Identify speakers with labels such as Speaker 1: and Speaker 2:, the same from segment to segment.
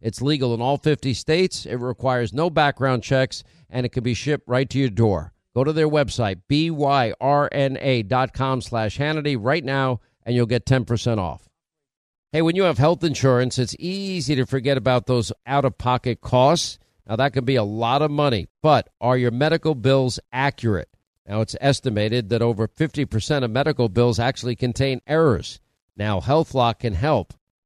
Speaker 1: It's legal in all 50 states. It requires no background checks, and it can be shipped right to your door. Go to their website, byrna.com slash Hannity right now, and you'll get 10% off. Hey, when you have health insurance, it's easy to forget about those out of pocket costs. Now, that can be a lot of money, but are your medical bills accurate? Now, it's estimated that over 50% of medical bills actually contain errors. Now, HealthLock can help.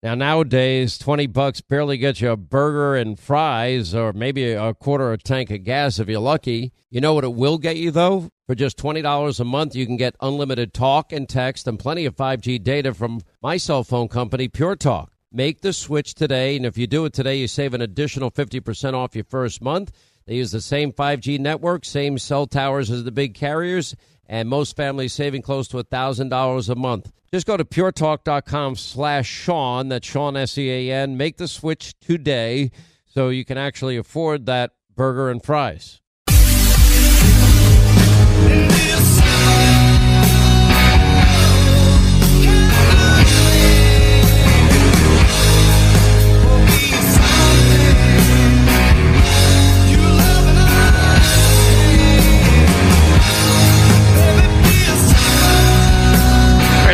Speaker 1: Now, nowadays, 20 bucks barely gets you a burger and fries or maybe a quarter of a tank of gas if you're lucky. You know what it will get you, though? For just $20 a month, you can get unlimited talk and text and plenty of 5G data from my cell phone company, Pure Talk. Make the switch today, and if you do it today, you save an additional 50% off your first month. They use the same 5G network, same cell towers as the big carriers, and most families saving close to $1,000 a month. Just go to puretalk.com slash Sean, that's Sean S-E-A-N. Make the switch today so you can actually afford that burger and fries.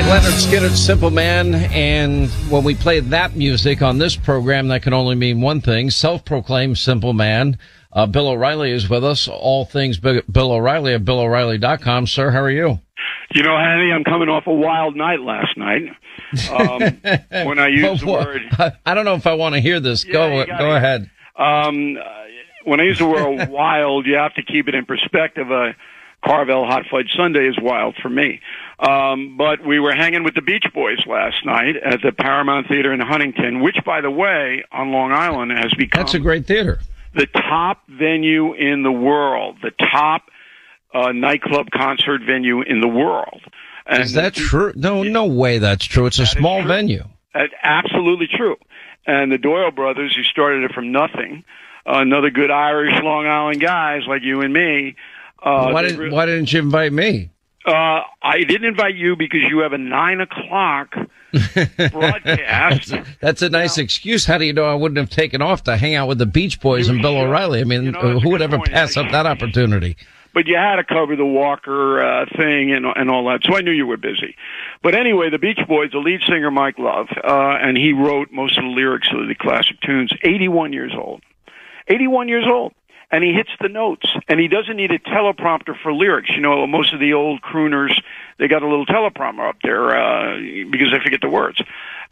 Speaker 1: Lynyrd Skynyrd, Simple Man, and when we play that music on this program, that can only mean one thing: self-proclaimed Simple Man. Uh, Bill O'Reilly is with us. All things Bill O'Reilly at BillO'Reilly.com. Sir, how are you?
Speaker 2: You know, Hanny, I'm coming off a wild night last night. Um, when I use the word,
Speaker 1: I don't know if I want to hear this.
Speaker 2: Yeah,
Speaker 1: go, go ahead.
Speaker 2: um, uh, when I use the word wild, you have to keep it in perspective. A Carvel Hot Fudge Sundae is wild for me. Um, but we were hanging with the Beach Boys last night at the Paramount Theater in Huntington, which, by the way, on Long Island has become
Speaker 1: That's a great theater.
Speaker 2: the top venue in the world, the top uh, nightclub concert venue in the world. And
Speaker 1: Is that
Speaker 2: the-
Speaker 1: true? No, no way. That's true. It's a
Speaker 2: That
Speaker 1: small venue.
Speaker 2: That's absolutely true. And the Doyle brothers, who started it from nothing, uh, another good Irish Long Island guys like you and me. Uh,
Speaker 1: why did
Speaker 2: re-
Speaker 1: Why didn't you invite me?
Speaker 2: uh, I didn't invite you because you have a nine o'clock broadcast.
Speaker 1: That's a nice excuse. How do you know I wouldn't have taken off to hang out with the Beach Boys and Bill
Speaker 2: Sure.
Speaker 1: O'Reilly? I mean,
Speaker 2: You know,
Speaker 1: who would ever
Speaker 2: point.
Speaker 1: pass up that opportunity?
Speaker 2: but you had to cover the Walker uh, thing and and all that, so I knew you were busy. But anyway, the Beach Boys, the lead singer Mike Love, uh, and he wrote most of the lyrics of the classic tunes. Eighty-one years old, eighty-one years old, and he hits the notes, and he doesn't need a teleprompter for lyrics. You know, most of the old crooners they got a little teleprompter up there uh, because they forget the words.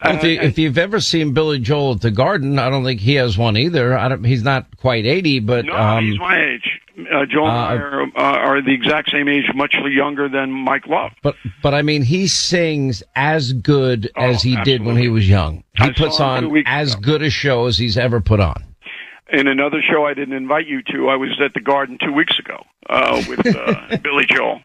Speaker 1: Well, if, you,
Speaker 2: Uh,
Speaker 1: if you've ever seen Billy Joel at the Garden, I don't think he has one either. I don't, he's not quite 80, but
Speaker 2: no,
Speaker 1: um,
Speaker 2: he's my age. Uh, Joe and I are, uh, are the exact same age, much younger than Mike Love.
Speaker 1: but but I mean, he sings as good
Speaker 2: Oh,
Speaker 1: as he did when he was young. He
Speaker 2: I
Speaker 1: puts on as
Speaker 2: ago.
Speaker 1: good a show as he's ever put on.
Speaker 2: In another show I didn't invite you to. I was at the Garden two weeks ago uh, with uh, Billy Joel.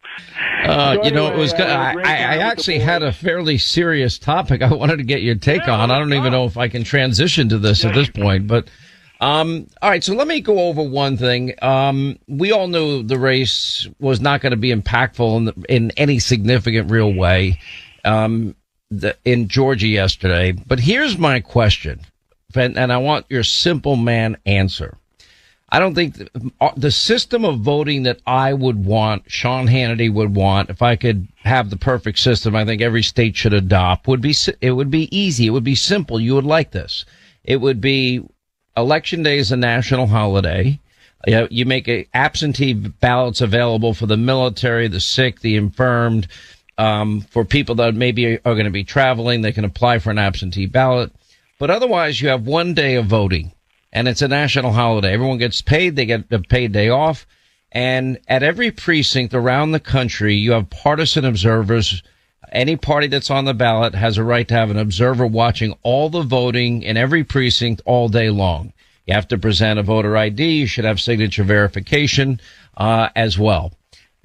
Speaker 1: Uh,
Speaker 2: So
Speaker 1: you know, it was.
Speaker 2: I
Speaker 1: good. I, I, I actually had a fairly serious topic I wanted to get your take
Speaker 2: Yeah,
Speaker 1: on. I don't even know if I can transition to this at this point, but. Um, all right, so let me go over one thing. Um, we all knew the race was not going to be impactful in, the, in any significant real way um, the, in Georgia yesterday. But here's my question, and, I want your simple man answer. I don't think th- uh, the system of voting that I would want, Sean Hannity would want, if I could have the perfect system, I think every state should adopt, would be, it would be easy. It would be simple. You would like this. It would be election day is a national holiday. You, know, you make a absentee ballots available for the military, the sick, the infirmed,
Speaker 3: um, for people that maybe are going to be traveling. They can apply for an absentee ballot. But otherwise, you have one day of voting and it's a national holiday. Everyone gets paid. They get a paid day off. And at every precinct around the country, you have partisan observers. Any party that's on the ballot has a right to have an observer watching all the voting in every precinct all day long. You have to present a voter ID. You should have signature verification uh, as well.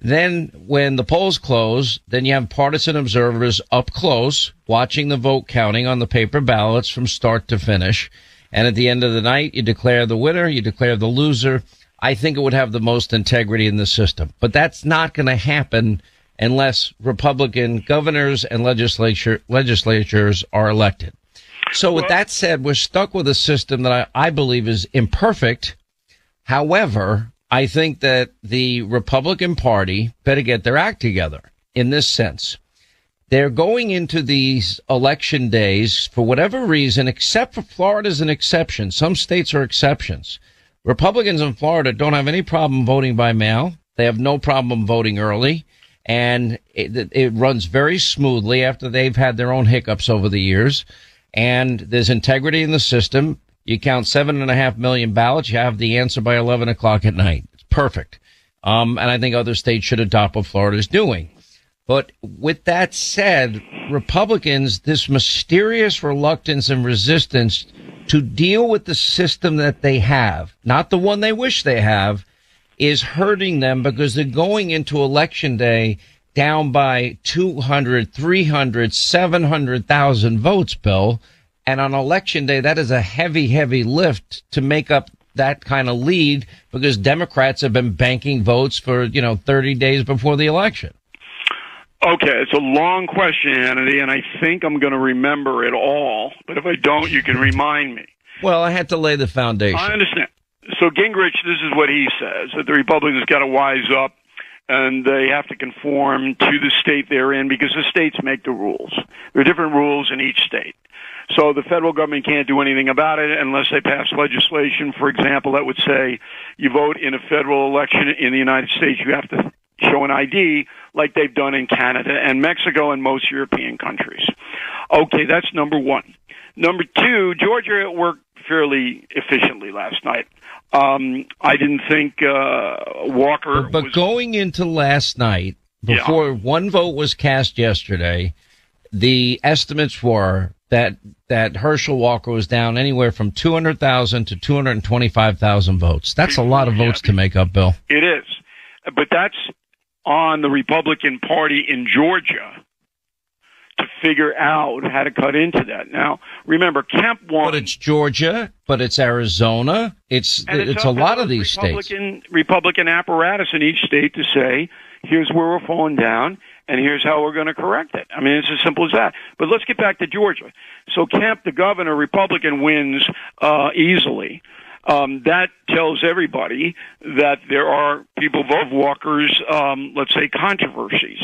Speaker 3: Then when the polls close, then you have partisan observers up close watching the vote counting on the paper ballots from start to finish. And at the end of the night, you declare the winner, you declare the loser. I think it would have the most integrity in the system, but that's not going to happen unless Republican governors and legislature legislatures are elected. So with that said, we're stuck with a system that I, I believe is imperfect. However, I think that the Republican Party better get their act together in this sense. They're going into these election days for whatever reason, except for Florida's an exception. Some states are exceptions. Republicans in Florida don't have any problem voting by mail. They have no problem voting early and it, it runs very smoothly after they've had their own hiccups over the years. And there's integrity in the system. You count seven and a half million ballots. You have the answer by 11 o'clock at night. It's perfect. Um, and I think other states should adopt what Florida is doing. But with that said, Republicans, this mysterious reluctance and resistance to deal with the system that they have, not the one they wish they have, is hurting them because they're going into election day down by 200, 300, 700,000 votes, Bill. And on election day, that is a heavy, heavy lift to make up that kind of lead because Democrats have been banking votes for, you know, 30 days before the election.
Speaker 2: Okay, it's a long question, Hannity, and I think I'm going to remember it all. But if I don't, you can remind me.
Speaker 3: Well, I had to lay the foundation.
Speaker 2: I understand. So Gingrich, this is what he says: that the Republicans got to wise up and they have to conform to the state they're in because the states make the rules. There are different rules in each state. So the federal government can't do anything about it unless they pass legislation, for example, that would say you vote in a federal election in the United States, you have to show an ID like they've done in Canada and Mexico and most European countries. Okay, that's number one. Number two, Georgia worked fairly efficiently last night. Um, I didn't think uh, Walker.
Speaker 3: But, but
Speaker 2: was,
Speaker 3: going into last night, before
Speaker 2: Yeah.
Speaker 3: one vote was cast yesterday, the estimates were that that Herschel Walker was down anywhere from two hundred thousand to two hundred twenty five thousand votes. That's a lot of
Speaker 2: Yeah.
Speaker 3: votes to make up, Bill.
Speaker 2: It is, but that's on the Republican Party in Georgia to figure out how to cut into that. Now, remember, Kemp won.
Speaker 3: But it's Georgia, but it's Arizona. It's
Speaker 2: and
Speaker 3: it's, a lot of these states.
Speaker 2: Republican, Republican apparatus in each state to say, here's where we're falling down, and here's how we're going to correct it. I mean, it's as simple as that. But let's get back to Georgia. So Kemp, the governor, Republican, wins uh, easily. Um, that tells everybody that there are people, vote Walker's, um, let's say, controversies.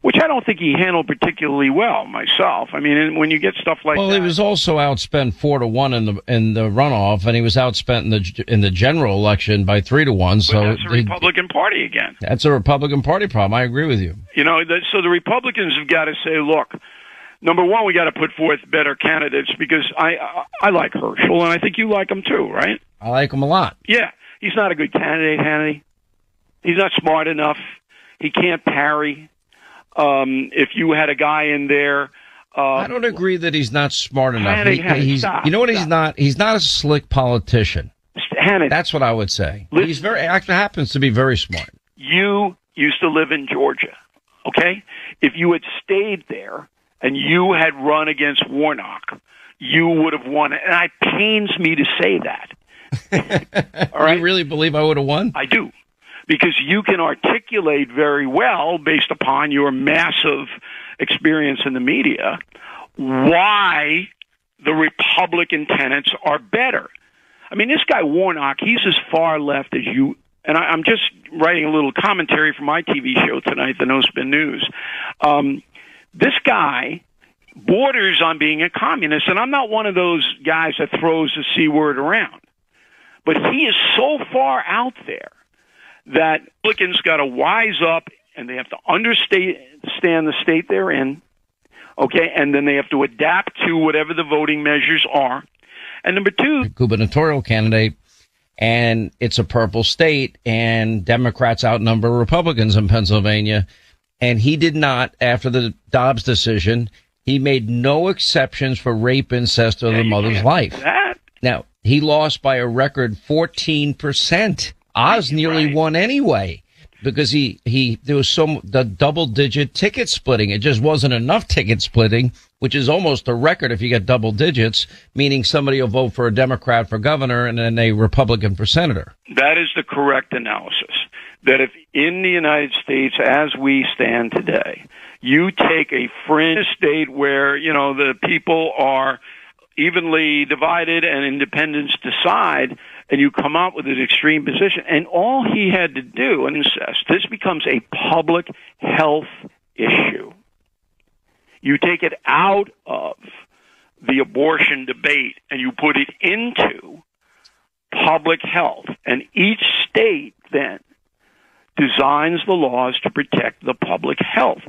Speaker 2: Which I don't think he handled particularly well myself. I mean, when you get stuff like that.
Speaker 3: Well,
Speaker 2: that,
Speaker 3: he was also outspent four to one in the in the runoff, and he was outspent in the in the general election by three to one.
Speaker 2: but
Speaker 3: So
Speaker 2: that's the
Speaker 3: he-
Speaker 2: Republican Party again.
Speaker 3: that's a Republican Party problem. I agree with you.
Speaker 2: You know, that, so the Republicans have got to say, look, number one, we got to put forth better candidates because I, I I like Herschel and I think you like him too, right?
Speaker 3: I like him a lot.
Speaker 2: Yeah, he's not a good candidate, Hannity. He's not smart enough. He can't parry. Um, if you had a guy in there, uh,
Speaker 3: I don't agree that he's not smart enough. He- he's,
Speaker 2: stop,
Speaker 3: you know what? He's not. He's not a slick politician.
Speaker 2: Hannity,
Speaker 3: That's what I would say.
Speaker 2: Listen-
Speaker 3: He's very. Actually, happens to be very smart.
Speaker 2: you used to live in Georgia, okay? If you had stayed there and you had run against Warnock, you would have won. And it pains me to say that. All right.
Speaker 3: You really believe I would have won?
Speaker 2: I do. Because you can articulate very well, based upon your massive experience in the media, why the Republican tenants are better. I mean, this guy Warnock, he's as far left as you. And I, I'm just writing a little commentary for my TV show tonight, the No Spin News. Um, this guy borders on being a communist, and I'm not one of those guys that throws the c word around. But he is so far out there that Republicans got to wise up and they have to understand the state they're in. Okay, and then they have to adapt to whatever the voting measures are. And number two,
Speaker 3: gubernatorial candidate, and it's a purple state, and Democrats outnumber Republicans in Pennsylvania. And he did not, after the Dobbs decision, he made no exceptions for rape, incest, or the mother's life.
Speaker 2: That.
Speaker 3: Now, he lost by a record 14%. Oz nearly
Speaker 2: right.
Speaker 3: won anyway because he, he, there was some, the double digit ticket splitting. It just wasn't enough ticket splitting, which is almost a record if you get double digits, meaning somebody will vote for a Democrat for governor and then a Republican for senator.
Speaker 2: That is the correct analysis. That if in the United States as we stand today, you take a fringe state where, you know, the people are evenly divided and independents decide and you come out with an extreme position. And all he had to do, and insist, this becomes a public health issue. You take it out of the abortion debate and you put it into public health. And each state then designs the laws to protect the public health.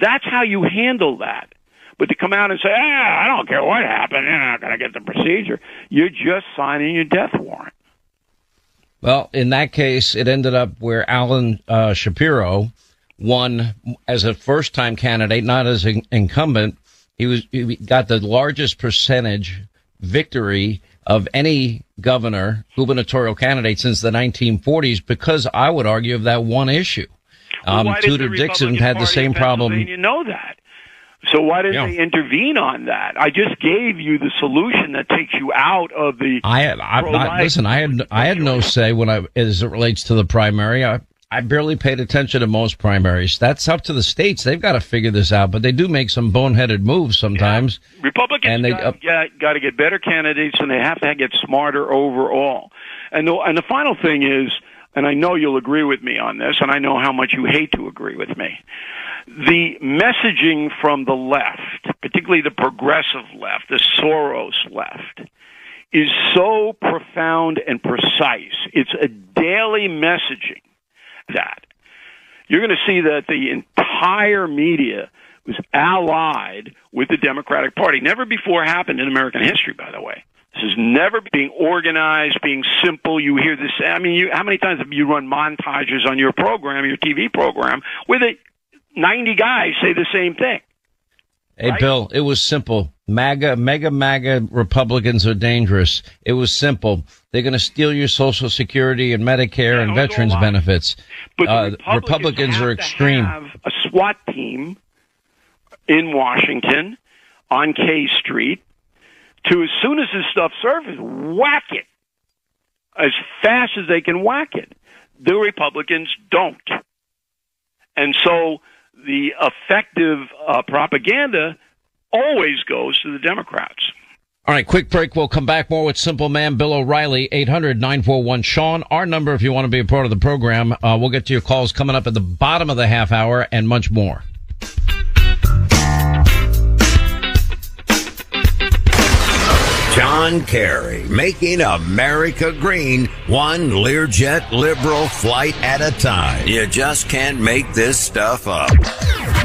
Speaker 2: That's how you handle that. But to come out and say, ah, I don't care what happened, you're not going to get the procedure, you're just signing your death warrant.
Speaker 3: Well, in that case, it ended up where Alan uh, Shapiro won as a first time candidate, not as an incumbent. He was he got the largest percentage victory of any governor gubernatorial candidate since the 1940s because I would argue of that one issue.
Speaker 2: Um, well,
Speaker 3: Tudor Dixon had the same problem.
Speaker 2: You know that. So why didn't yeah. they intervene on that? I just gave you the solution that takes you out of the.
Speaker 3: I, I, I listen. I had I had no say when I as it relates to the primary. I I barely paid attention to most primaries. That's up to the states. They've got to figure this out, but they do make some boneheaded moves sometimes.
Speaker 2: Yeah. Republicans and they, got, uh, got, got to get better candidates, and they have to get smarter overall. And the, and the final thing is, and I know you'll agree with me on this, and I know how much you hate to agree with me. The messaging from the left, particularly the progressive left, the Soros left, is so profound and precise. It's a daily messaging that. You're going to see that the entire media was allied with the Democratic Party. Never before happened in American history, by the way. This is never being organized, being simple. You hear this. I mean, you, how many times have you run montages on your program, your TV program, where the 90 guys say the same thing?
Speaker 3: Hey, right? Bill, it was simple. MAGA, mega MAGA Republicans are dangerous. It was simple. They're going to steal your Social Security and Medicare yeah, and veterans benefits.
Speaker 2: But uh, Republicans,
Speaker 3: Republicans are extreme.
Speaker 2: have a SWAT team in Washington on K Street to, as soon as this stuff surfaces, whack it as fast as they can whack it. The Republicans don't. And so the effective uh, propaganda always goes to the Democrats.
Speaker 3: All right, quick break. We'll come back more with Simple Man Bill O'Reilly, 800-941-SEAN. Our number if you want to be a part of the program. Uh, we'll get to your calls coming up at the bottom of the half hour and much more.
Speaker 4: John Kerry, making America green, one Learjet liberal flight at a time. You just can't make this stuff up.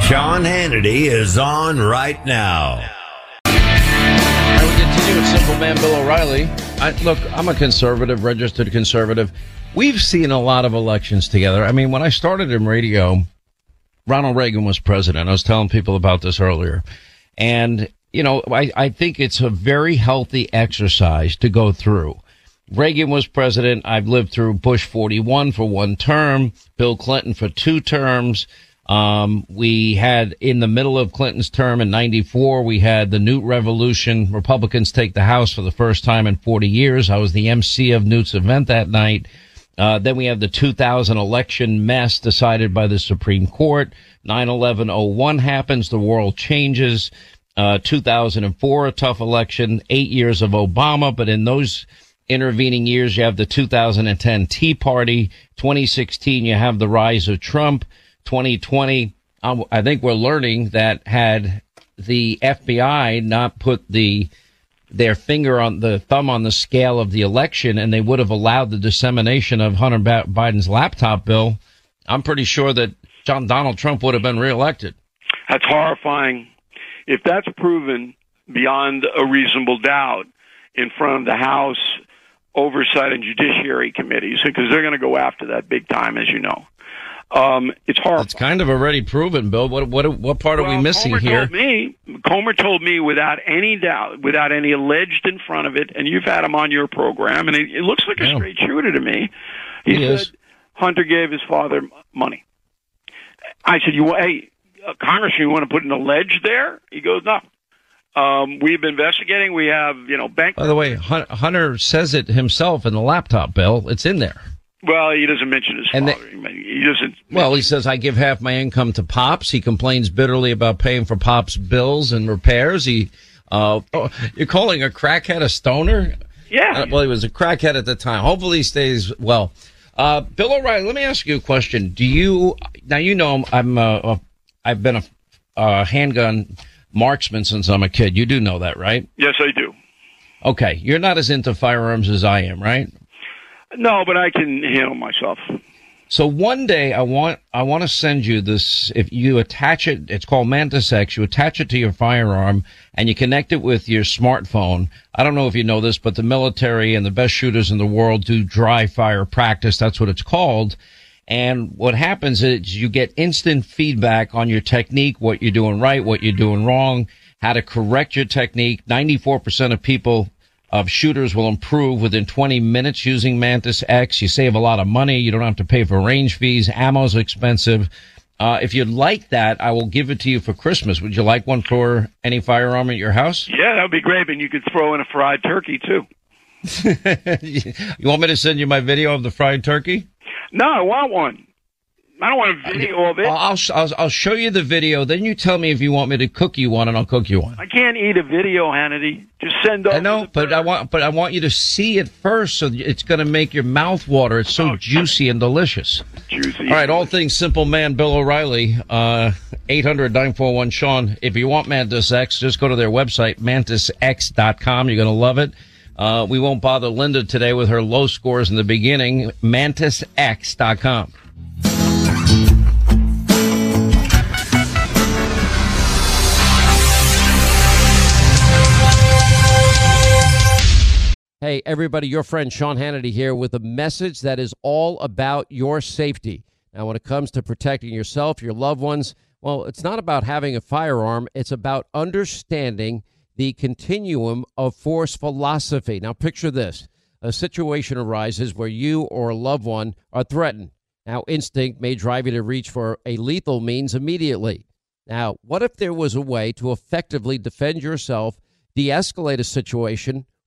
Speaker 4: Sean Hannity is on right now.
Speaker 3: I will continue with Simple Man Bill O'Reilly. I, look, I'm a conservative, registered conservative. We've seen a lot of elections together. I mean, when I started in radio, Ronald Reagan was president. I was telling people about this earlier. And, you know, I, I think it's a very healthy exercise to go through. Reagan was president. I've lived through Bush 41 for one term, Bill Clinton for two terms. Um, we had in the middle of Clinton's term in 94, we had the Newt revolution. Republicans take the House for the first time in 40 years. I was the MC of Newt's event that night. Uh, then we have the 2000 election mess decided by the Supreme Court. 9-11-01 happens. The world changes. Uh, 2004, a tough election. Eight years of Obama, but in those intervening years, you have the 2010 Tea Party. 2016, you have the rise of Trump. 2020, I think we're learning that had the FBI not put the their finger on the thumb on the scale of the election and they would have allowed the dissemination of Hunter Biden's laptop bill, I'm pretty sure that John Donald Trump would have been reelected.
Speaker 2: That's horrifying. If that's proven beyond a reasonable doubt in front of the House Oversight and Judiciary committees, because they're going to go after that big time, as you know. Um, it's horrible.
Speaker 3: It's kind of already proven, Bill. What what what part
Speaker 2: well,
Speaker 3: are we missing
Speaker 2: Comer
Speaker 3: here?
Speaker 2: Told me, Comer told me without any doubt, without any alleged in front of it, and you've had him on your program, and it, it looks like a straight shooter to me. He,
Speaker 3: He
Speaker 2: said
Speaker 3: is.
Speaker 2: Hunter gave his father money. I said, "You hey, uh, Congressman, you want to put an alleged there?" He goes, "No." Um, we've been investigating. We have, you know, bank.
Speaker 3: By the way, Hunter says it himself in the laptop, Bill. It's in there.
Speaker 2: Well, he doesn't mention his
Speaker 3: And
Speaker 2: father. he doesn't.
Speaker 3: Well, he says I give half my income to Pops. He complains bitterly about paying for Pops' bills and repairs. He, uh, oh, you're calling a crackhead a stoner?
Speaker 2: yeah.
Speaker 3: Uh, well, he was a crackhead at the time. Hopefully, he stays well. Uh, Bill O'Reilly, let me ask you a question. Do you now? You know, I'm. a, uh, I've been a, a handgun marksman since I'm a kid. You do know that, right?
Speaker 2: yes, I do.
Speaker 3: Okay, you're not as into firearms as I am, right?
Speaker 2: No, but I can handle myself.
Speaker 3: So one day I want I want to send you this. If you attach it, it's called Mantis X. You attach it to your firearm and you connect it with your smartphone. I don't know if you know this, but the military and the best shooters in the world do dry fire practice. That's what it's called. And what happens is you get instant feedback on your technique, what you're doing right, what you're doing wrong, how to correct your technique. 94% of people of shooters will improve within 20 minutes using Mantis X. You save a lot of money. You don't have to pay for range fees. Ammo's expensive. Uh, if you'd like that, I will give it to you for Christmas. Would you like one for any firearm at your house?
Speaker 2: Yeah, that would be great. And you could throw in a fried turkey too.
Speaker 3: you want me to send you my video of the fried turkey?
Speaker 2: No, I want one. I don't want a video of it.
Speaker 3: I'll, I'll, I'll, show you the video. Then you tell me if you want me to cook you one, and I'll cook you one.
Speaker 2: I can't eat a video, Hannity. Just send over.
Speaker 3: I know, but I want, but I want you to see it first, so it's going to make your mouth water. It's so
Speaker 2: Oh,
Speaker 3: juicy and delicious.
Speaker 2: juicy.
Speaker 3: All right, all things simple man, Bill O'Reilly, uh, 800-941-SEAN. If you want Mantis X, just go to their website, mantisx.com. You're going to love it. Uh, we won't bother Linda today with her low scores in the beginning. Mantisx.com.
Speaker 1: Hey, everybody, your friend Sean Hannity here with a message that is all about your safety. Now, when it comes to protecting yourself, your loved ones, well, it's not about having a firearm, it's about understanding the continuum of force philosophy. Now, picture this a situation arises where you or a loved one are threatened. Now, instinct may drive you to reach for a lethal means immediately. Now, what if there was a way to effectively defend yourself, de escalate a situation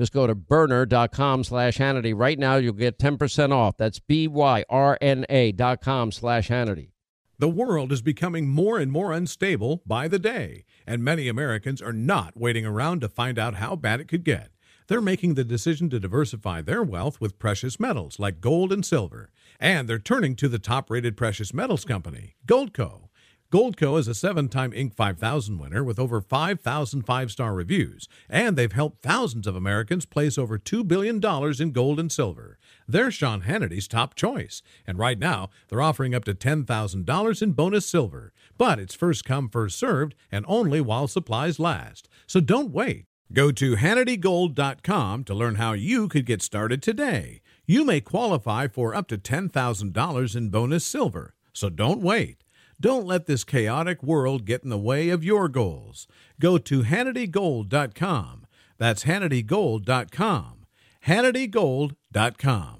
Speaker 1: Just go to byrna.com slash Hannity. Right now, you'll get 10% off. That's B-Y-R-N-A dot com slash Hannity.
Speaker 5: The world is becoming more and more unstable by the day, and many Americans are not waiting around to find out how bad it could get. They're making the decision to diversify their wealth with precious metals like gold and silver, and they're turning to the top rated precious metals company, Goldco. Goldco is a seven time Inc. 5000 winner with over 5,000 five star reviews, and they've helped thousands of Americans place over $2 billion in gold and silver. They're Sean Hannity's top choice, and right now they're offering up to $10,000 in bonus silver. But it's first come, first served, and only while supplies last. So don't wait. Go to HannityGold.com to learn how you could get started today. You may qualify for up to $10,000 in bonus silver, so don't wait. Don't let this chaotic world get in the way of your goals. Go to HannityGold.com. That's HannityGold.com. HannityGold.com.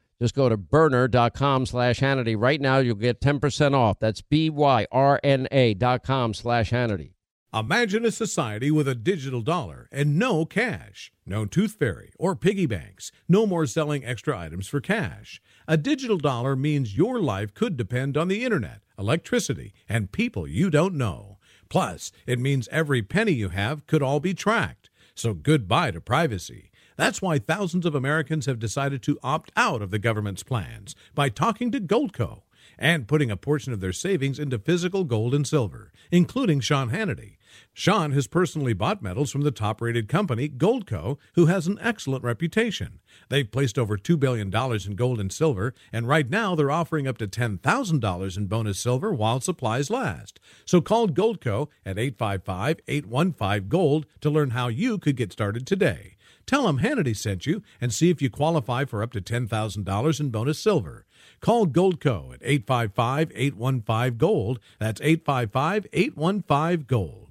Speaker 1: Just go to byrna.com slash Hannity. Right now, you'll get 10% off. That's B-Y-R-N-A dot com slash Hannity.
Speaker 5: Imagine a society with a digital dollar and no cash. No tooth fairy or piggy banks. No more selling extra items for cash. A digital dollar means your life could depend on the internet, electricity, and people you don't know. Plus, it means every penny you have could all be tracked. So goodbye to privacy. That's why thousands of Americans have decided to opt out of the government's plans by talking to Goldco and putting a portion of their savings into physical gold and silver, including Sean Hannity. Sean has personally bought metals from the top rated company, Goldco, who has an excellent reputation. They've placed over $2 billion in gold and silver, and right now they're offering up to $10,000 in bonus silver while supplies last. So call Goldco at 855 815 Gold to learn how you could get started today. Tell them Hannity sent you and see if you qualify for up to $10,000 in bonus silver. Call Goldco at 855 815 Gold. That's 855 815 Gold.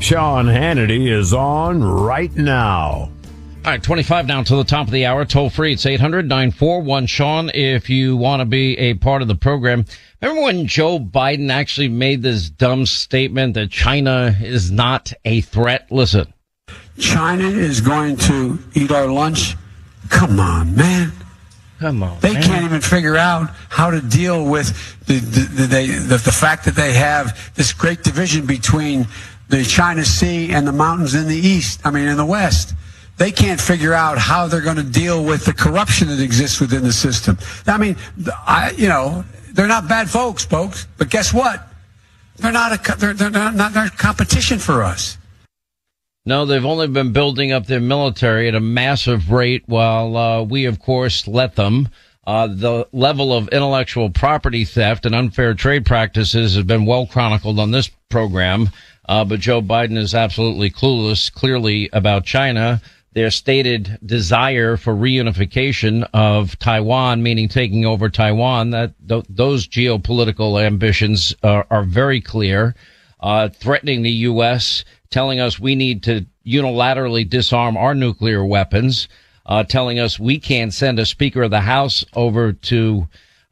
Speaker 4: Sean Hannity is on right now.
Speaker 3: All right, 25 now to the top of the hour. Toll free. It's 800 941 Sean if you want to be a part of the program. Remember when Joe Biden actually made this dumb statement that China is not a threat? Listen.
Speaker 6: China is going to eat our lunch. Come on, man.
Speaker 3: Come on.
Speaker 6: They
Speaker 3: man.
Speaker 6: can't even figure out how to deal with the the, the, the, the fact that they have this great division between the China Sea and the mountains in the east, I mean, in the west. They can't figure out how they're going to deal with the corruption that exists within the system. I mean, I, you know, they're not bad folks, folks, but guess what? They're not a, they're, they're not, not they're competition for us.
Speaker 3: No, they've only been building up their military at a massive rate while uh, we, of course, let them. Uh, the level of intellectual property theft and unfair trade practices has been well chronicled on this program. Uh, but Joe Biden is absolutely clueless, clearly about China. Their stated desire for reunification of Taiwan, meaning taking over Taiwan, that th- those geopolitical ambitions are, are very clear. Uh, threatening the U.S., telling us we need to unilaterally disarm our nuclear weapons uh, telling us we can't send a Speaker of the House over to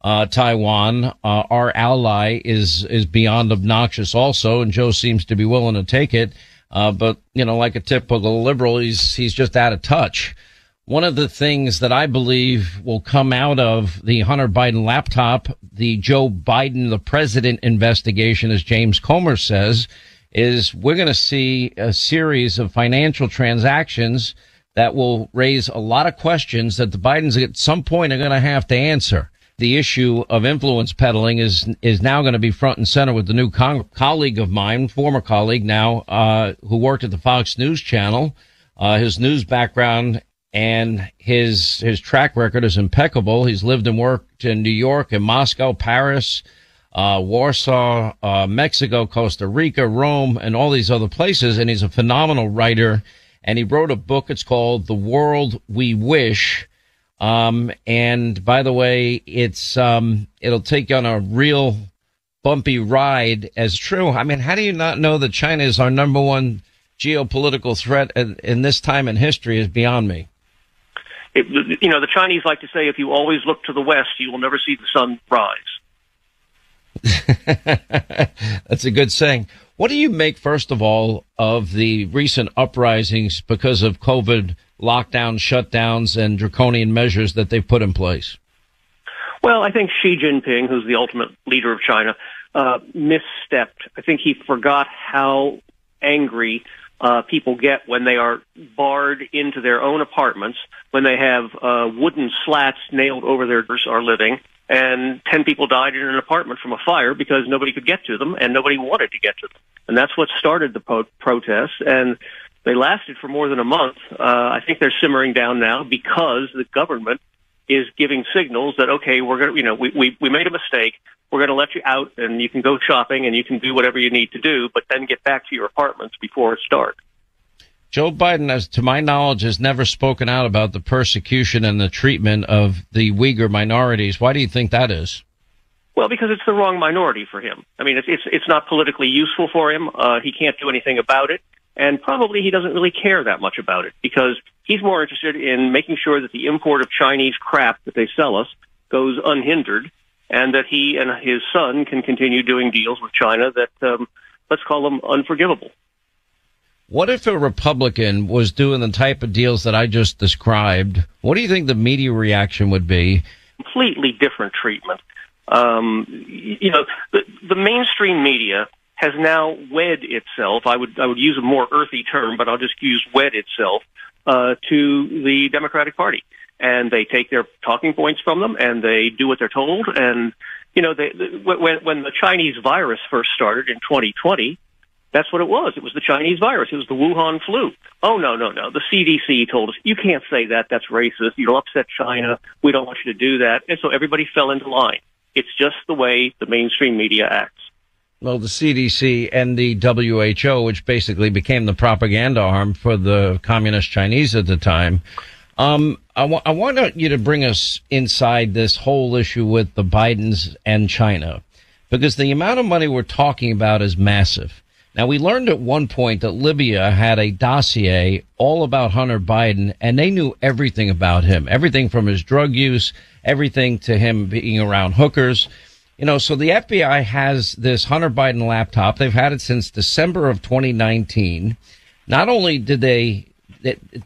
Speaker 3: uh, Taiwan. Uh, our ally is is beyond obnoxious, also, and Joe seems to be willing to take it. Uh, but you know, like a typical liberal, he's he's just out of touch. One of the things that I believe will come out of the Hunter Biden laptop, the Joe Biden, the president investigation, as James Comer says, is we're going to see a series of financial transactions that will raise a lot of questions that the Bidens at some point are going to have to answer. The issue of influence peddling is is now going to be front and center with the new con- colleague of mine, former colleague now, uh, who worked at the Fox News Channel. Uh, his news background and his his track record is impeccable. He's lived and worked in New York and Moscow, Paris, uh, Warsaw, uh, Mexico, Costa Rica, Rome, and all these other places. And he's a phenomenal writer and he wrote a book. It's called The World We Wish. Um, and by the way, it's, um, it'll take you on a real bumpy ride as true. I mean, how do you not know that China is our number one geopolitical threat in, in this time in history is beyond me.
Speaker 7: It, you know, the Chinese like to say, if you always look to the west, you will never see the sun rise.
Speaker 3: That's a good saying. What do you make, first of all, of the recent uprisings because of COVID lockdowns, shutdowns, and draconian measures that they've put in place?
Speaker 7: Well, I think Xi Jinping, who's the ultimate leader of China, uh, misstepped. I think he forgot how angry uh, people get when they are barred into their own apartments, when they have uh, wooden slats nailed over their doors are living, and 10 people died in an apartment from a fire because nobody could get to them and nobody wanted to get to them. And that's what started the pro- protests. And they lasted for more than a month. Uh, I think they're simmering down now because the government is giving signals that, okay, we're going to, you know, we, we, we made a mistake. We're going to let you out and you can go shopping and you can do whatever you need to do, but then get back to your apartments before it's dark.
Speaker 3: Joe Biden, as to my knowledge, has never spoken out about the persecution and the treatment of the Uyghur minorities. Why do you think that is?
Speaker 7: Well, because it's the wrong minority for him. I mean, it's it's, it's not politically useful for him. Uh, he can't do anything about it, and probably he doesn't really care that much about it because he's more interested in making sure that the import of Chinese crap that they sell us goes unhindered, and that he and his son can continue doing deals with China that um, let's call them unforgivable.
Speaker 3: What if a Republican was doing the type of deals that I just described? What do you think the media reaction would be?
Speaker 7: Completely different treatment. Um, you know, the, the mainstream media has now wed itself. I would I would use a more earthy term, but I'll just use wed itself uh, to the Democratic Party, and they take their talking points from them, and they do what they're told. And you know, they, when when the Chinese virus first started in 2020, that's what it was. It was the Chinese virus. It was the Wuhan flu. Oh, no, no, no. The CDC told us, you can't say that. That's racist. You'll upset China. We don't want you to do that. And so everybody fell into line. It's just the way the mainstream media acts.
Speaker 3: Well, the CDC and the WHO, which basically became the propaganda arm for the communist Chinese at the time. Um, I, I want you to bring us inside this whole issue with the Bidens and China, because the amount of money we're talking about is massive. Now, we learned at one point that Libya had a dossier all about Hunter Biden, and they knew everything about him, everything from his drug use, everything to him being around hookers. You know, so the FBI has this Hunter Biden laptop. They've had it since December of 2019. Not only did they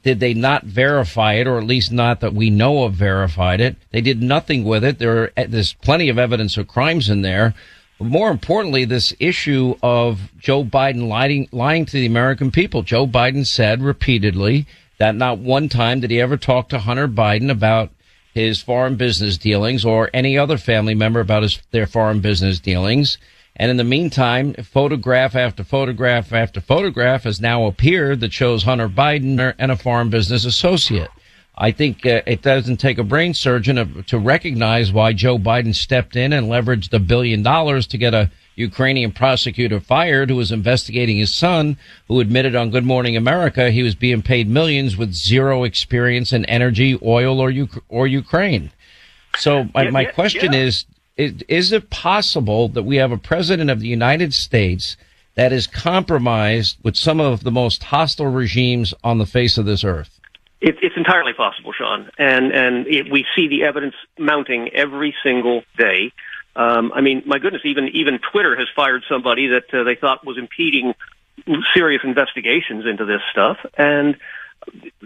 Speaker 3: did they not verify it, or at least not that we know of verified it, they did nothing with it. There, there's plenty of evidence of crimes in there more importantly, this issue of Joe Biden lying, lying to the American people. Joe Biden said repeatedly that not one time did he ever talk to Hunter Biden about his foreign business dealings or any other family member about his, their foreign business dealings. And in the meantime, photograph after photograph after photograph has now appeared that shows Hunter Biden and a foreign business associate. I think uh, it doesn't take a brain surgeon to recognize why Joe Biden stepped in and leveraged a billion dollars to get a Ukrainian prosecutor fired who was investigating his son, who admitted on Good Morning America he was being paid millions with zero experience in energy, oil, or or Ukraine. So my, my question yeah. is, is, is it possible that we have a president of the United States that is compromised with some of the most hostile regimes on the face of this earth?
Speaker 7: It, it's entirely possible, Sean, and and it, we see the evidence mounting every single day. Um, I mean, my goodness, even even Twitter has fired somebody that uh, they thought was impeding serious investigations into this stuff, and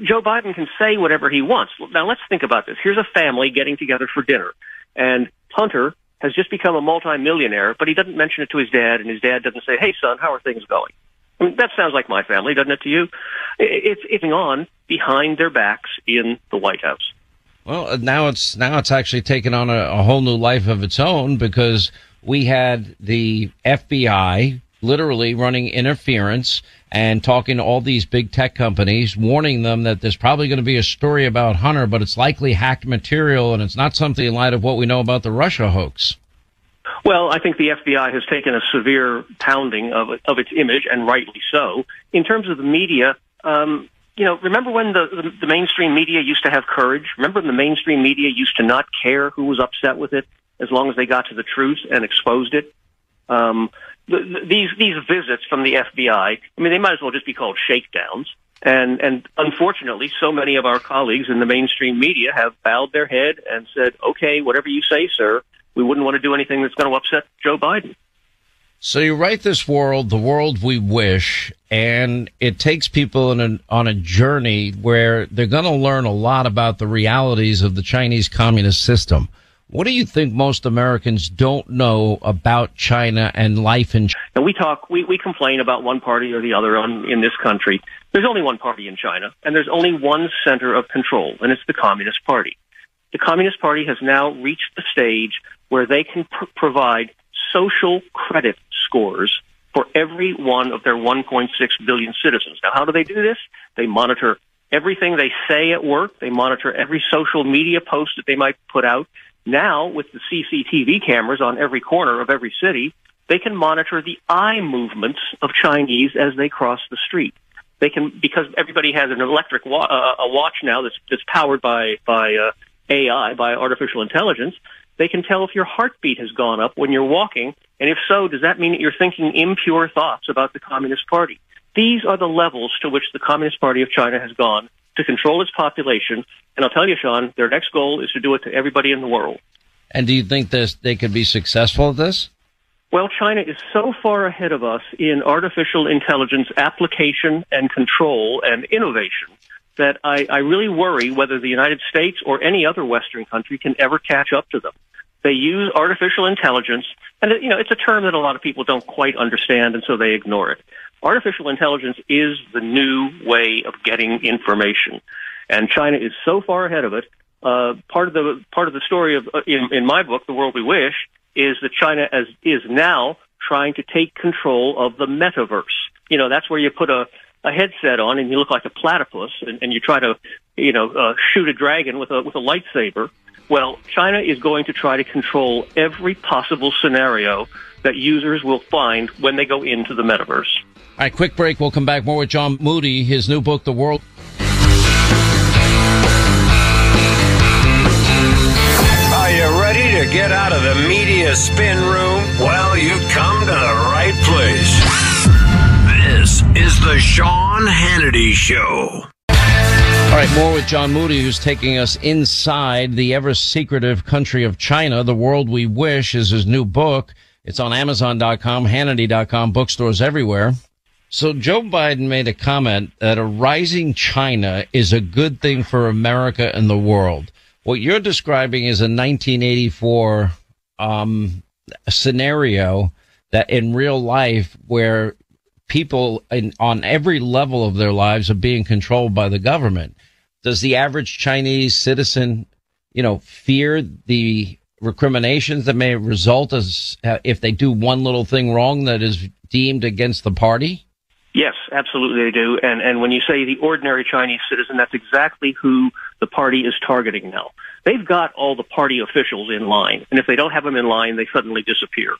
Speaker 7: Joe Biden can say whatever he wants. Now let's think about this. Here's a family getting together for dinner, and Hunter has just become a multimillionaire, but he doesn't mention it to his dad, and his dad doesn't say, "Hey, son, how are things going?" I mean, that sounds like my family, doesn't it to you? It's it's on behind their backs in the White House.
Speaker 3: Well, uh, now it's now it's actually taken on a, a whole new life of its own because we had the FBI literally running interference and talking to all these big tech companies, warning them that there's probably going to be a story about Hunter, but it's likely hacked material and it's not something in light of what we know about the Russia hoax.
Speaker 7: Well, I think the FBI has taken a severe pounding of of its image, and rightly so. In terms of the media, um, you know, remember when the, the, the mainstream media used to have courage? Remember when the mainstream media used to not care who was upset with it as long as they got to the truth and exposed it? Um, the, the, these these visits from the FBI, I mean, they might as well just be called shakedowns. And and unfortunately, so many of our colleagues in the mainstream media have bowed their head and said, "Okay, whatever you say, sir. We wouldn't want to do anything that's going to upset Joe Biden."
Speaker 3: So you write this world, the world we wish, and it takes people a, on a journey where they're going to learn a lot about the realities of the Chinese communist system. What do you think most Americans don't know about China and life in China?
Speaker 7: And we talk, we, we complain about one party or the other on, in this country. There's only one party in China, and there's only one center of control, and it's the Communist Party. The Communist Party has now reached the stage where they can pr- provide social credit scores for every one of their 1.6 billion citizens. Now, how do they do this? They monitor everything they say at work. They monitor every social media post that they might put out. Now, with the CCTV cameras on every corner of every city, they can monitor the eye movements of Chinese as they cross the street. They can because everybody has an electric wa- uh, a watch now that's that's powered by by uh, AI by artificial intelligence. They can tell if your heartbeat has gone up when you're walking, and if so, does that mean that you're thinking impure thoughts about the Communist Party? These are the levels to which the Communist Party of China has gone to control its population. And I'll tell you, Sean, their next goal is to do it to everybody in the world.
Speaker 3: And do you think this they could be successful at this?
Speaker 7: Well, China is so far ahead of us in artificial intelligence application and control and innovation that I, I really worry whether the United States or any other Western country can ever catch up to them. They use artificial intelligence, and you know it's a term that a lot of people don't quite understand, and so they ignore it. Artificial intelligence is the new way of getting information, and China is so far ahead of it. Uh, part of the part of the story of uh, in, in my book, The World We Wish, is that China as, is now trying to take control of the metaverse. You know, that's where you put a a headset on and you look like a platypus and, and you try to, you know, uh, shoot a dragon with a with a lightsaber. Well, China is going to try to control every possible scenario that users will find when they go into the metaverse.
Speaker 3: All right, quick break. We'll come back more with John Moody, his new book, The World.
Speaker 4: Are you ready to get out of the media spin room? Well, you've come to the right place. Is the Sean Hannity Show.
Speaker 3: All right, more with John Moody, who's taking us inside the ever secretive country of China. The World We Wish is his new book. It's on Amazon.com, Hannity.com, bookstores everywhere. So Joe Biden made a comment that a rising China is a good thing for America and the world. What you're describing is a 1984 um, scenario that in real life where people in, on every level of their lives are being controlled by the government. Does the average Chinese citizen, you know, fear the recriminations that may result as uh, if they do one little thing wrong that is deemed against the party?
Speaker 7: Yes, absolutely they do. And and when you say the ordinary Chinese citizen, that's exactly who the party is targeting now. They've got all the party officials in line, and if they don't have them in line, they suddenly disappear.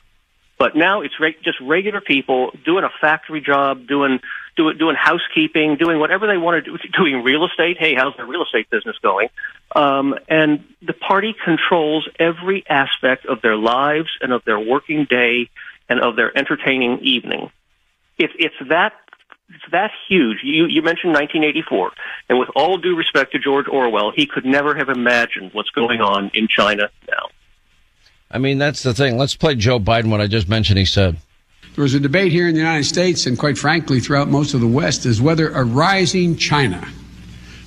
Speaker 7: But now it's re- just regular people doing a factory job, doing doing doing housekeeping, doing whatever they want to do, doing real estate. Hey, how's their real estate business going? Um, and the party controls every aspect of their lives and of their working day and of their entertaining evening. If it's that it's that huge. You, you mentioned 1984, and with all due respect to George Orwell, he could never have imagined what's going on in China now.
Speaker 3: I mean, that's the thing. Let's play Joe Biden, what I just mentioned he said.
Speaker 6: There was a debate here in the United States, and quite frankly, throughout most of the West, is whether a rising China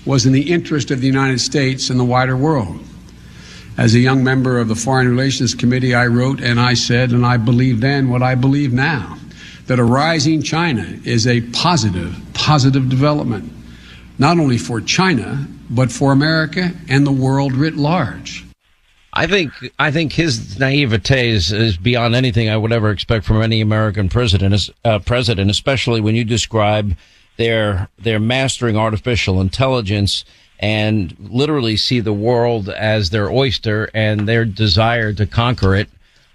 Speaker 6: was in the interest of the United States and the wider world. As a young member of the Foreign Relations Committee, I wrote and I said, and I believe then what I believe now, that a rising China is a positive, positive development, not only for China, but for America and the world writ large.
Speaker 3: I think I think his naivete is, is beyond anything I would ever expect from any American president. Uh, president, especially when you describe their their mastering artificial intelligence and literally see the world as their oyster and their desire to conquer it.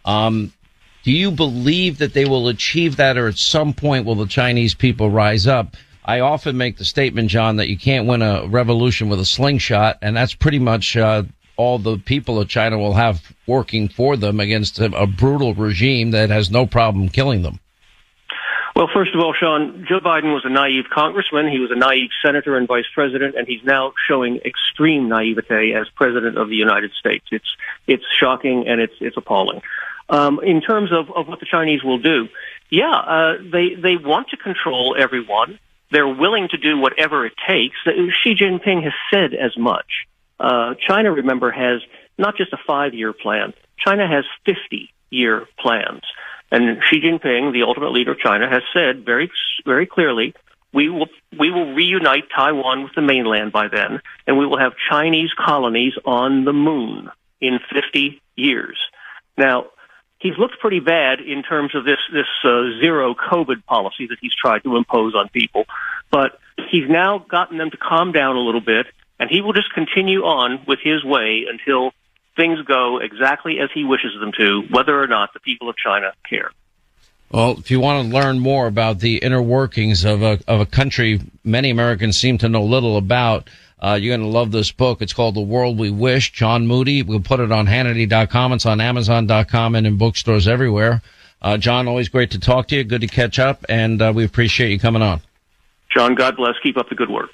Speaker 3: Um, do you believe that they will achieve that, or at some point will the Chinese people rise up? I often make the statement, John, that you can't win a revolution with a slingshot, and that's pretty much uh, all the people of China will have working for them against a, a brutal regime that has no problem killing them.
Speaker 7: Well, first of all, Sean, Joe Biden was a naive congressman. He was a naive senator and vice president, and he's now showing extreme naivete as president of the United States. It's it's shocking and it's it's appalling. Um, in terms of, of what the Chinese will do, yeah, uh, they they want to control everyone. They're willing to do whatever it takes. Xi Jinping has said as much. Uh, China, remember, has not just a five-year plan. China has 50-year plans. And Xi Jinping, the ultimate leader of China, has said very, very clearly, we will, we will reunite Taiwan with the mainland by then, and we will have Chinese colonies on the moon in 50 years. Now, he's looked pretty bad in terms of this, this uh, zero COVID policy that he's tried to impose on people, but he's now gotten them to calm down a little bit and he will just continue on with his way until things go exactly as he wishes them to, whether or not the people of China care.
Speaker 3: Well, if you want to learn more about the inner workings of a of a country many Americans seem to know little about, uh, you're going to love this book. It's called The World We Wish. John Moody. We'll put it on Hannity.com. It's on Amazon.com and in bookstores everywhere. Uh, John, always great to talk to you. Good to catch up, and uh, we appreciate you coming on.
Speaker 7: John, God bless. Keep up the good work.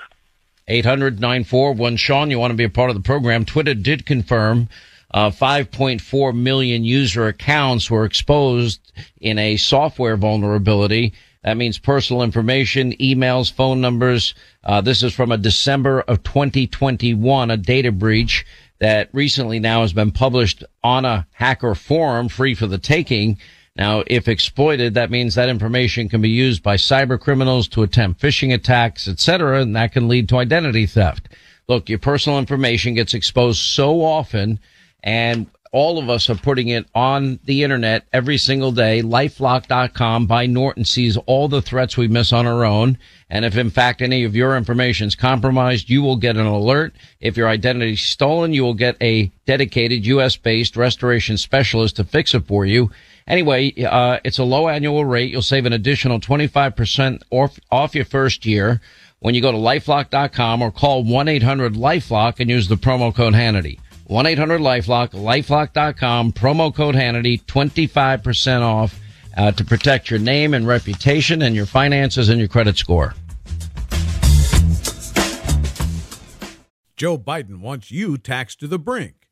Speaker 3: 800 941 Sean, you want to be a part of the program. Twitter did confirm uh, 5.4 million user accounts were exposed in a software vulnerability. That means personal information, emails, phone numbers. Uh, this is from a December of 2021, a data breach that recently now has been published on a hacker forum free for the taking. Now, if exploited, that means that information can be used by cyber criminals to attempt phishing attacks, etc., and that can lead to identity theft. Look, your personal information gets exposed so often, and all of us are putting it on the internet every single day. Lifelock.com by Norton sees all the threats we miss on our own. And if in fact any of your information is compromised, you will get an alert. If your identity is stolen, you will get a dedicated U.S. based restoration specialist to fix it for you. Anyway, uh, it's a low annual rate. You'll save an additional 25% off, off your first year when you go to lifelock.com or call 1-800-LifeLock and use the promo code Hannity. 1-800-LifeLock, lifelock.com, promo code Hannity, 25% off uh, to protect your name and reputation and your finances and your credit score.
Speaker 5: Joe Biden wants you taxed to the brink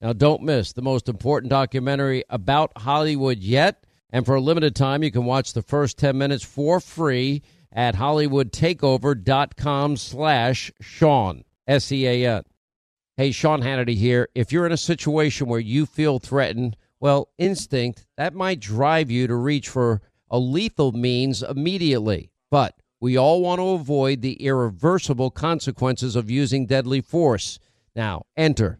Speaker 1: Now don't miss the most important documentary about Hollywood yet, and for a limited time you can watch the first 10 minutes for free at hollywoodtakeover.com slash Sean, S-E-A-N. Hey, Sean Hannity here. If you're in a situation where you feel threatened, well, instinct, that might drive you to reach for a lethal means immediately. But we all want to avoid the irreversible consequences of using deadly force. Now, enter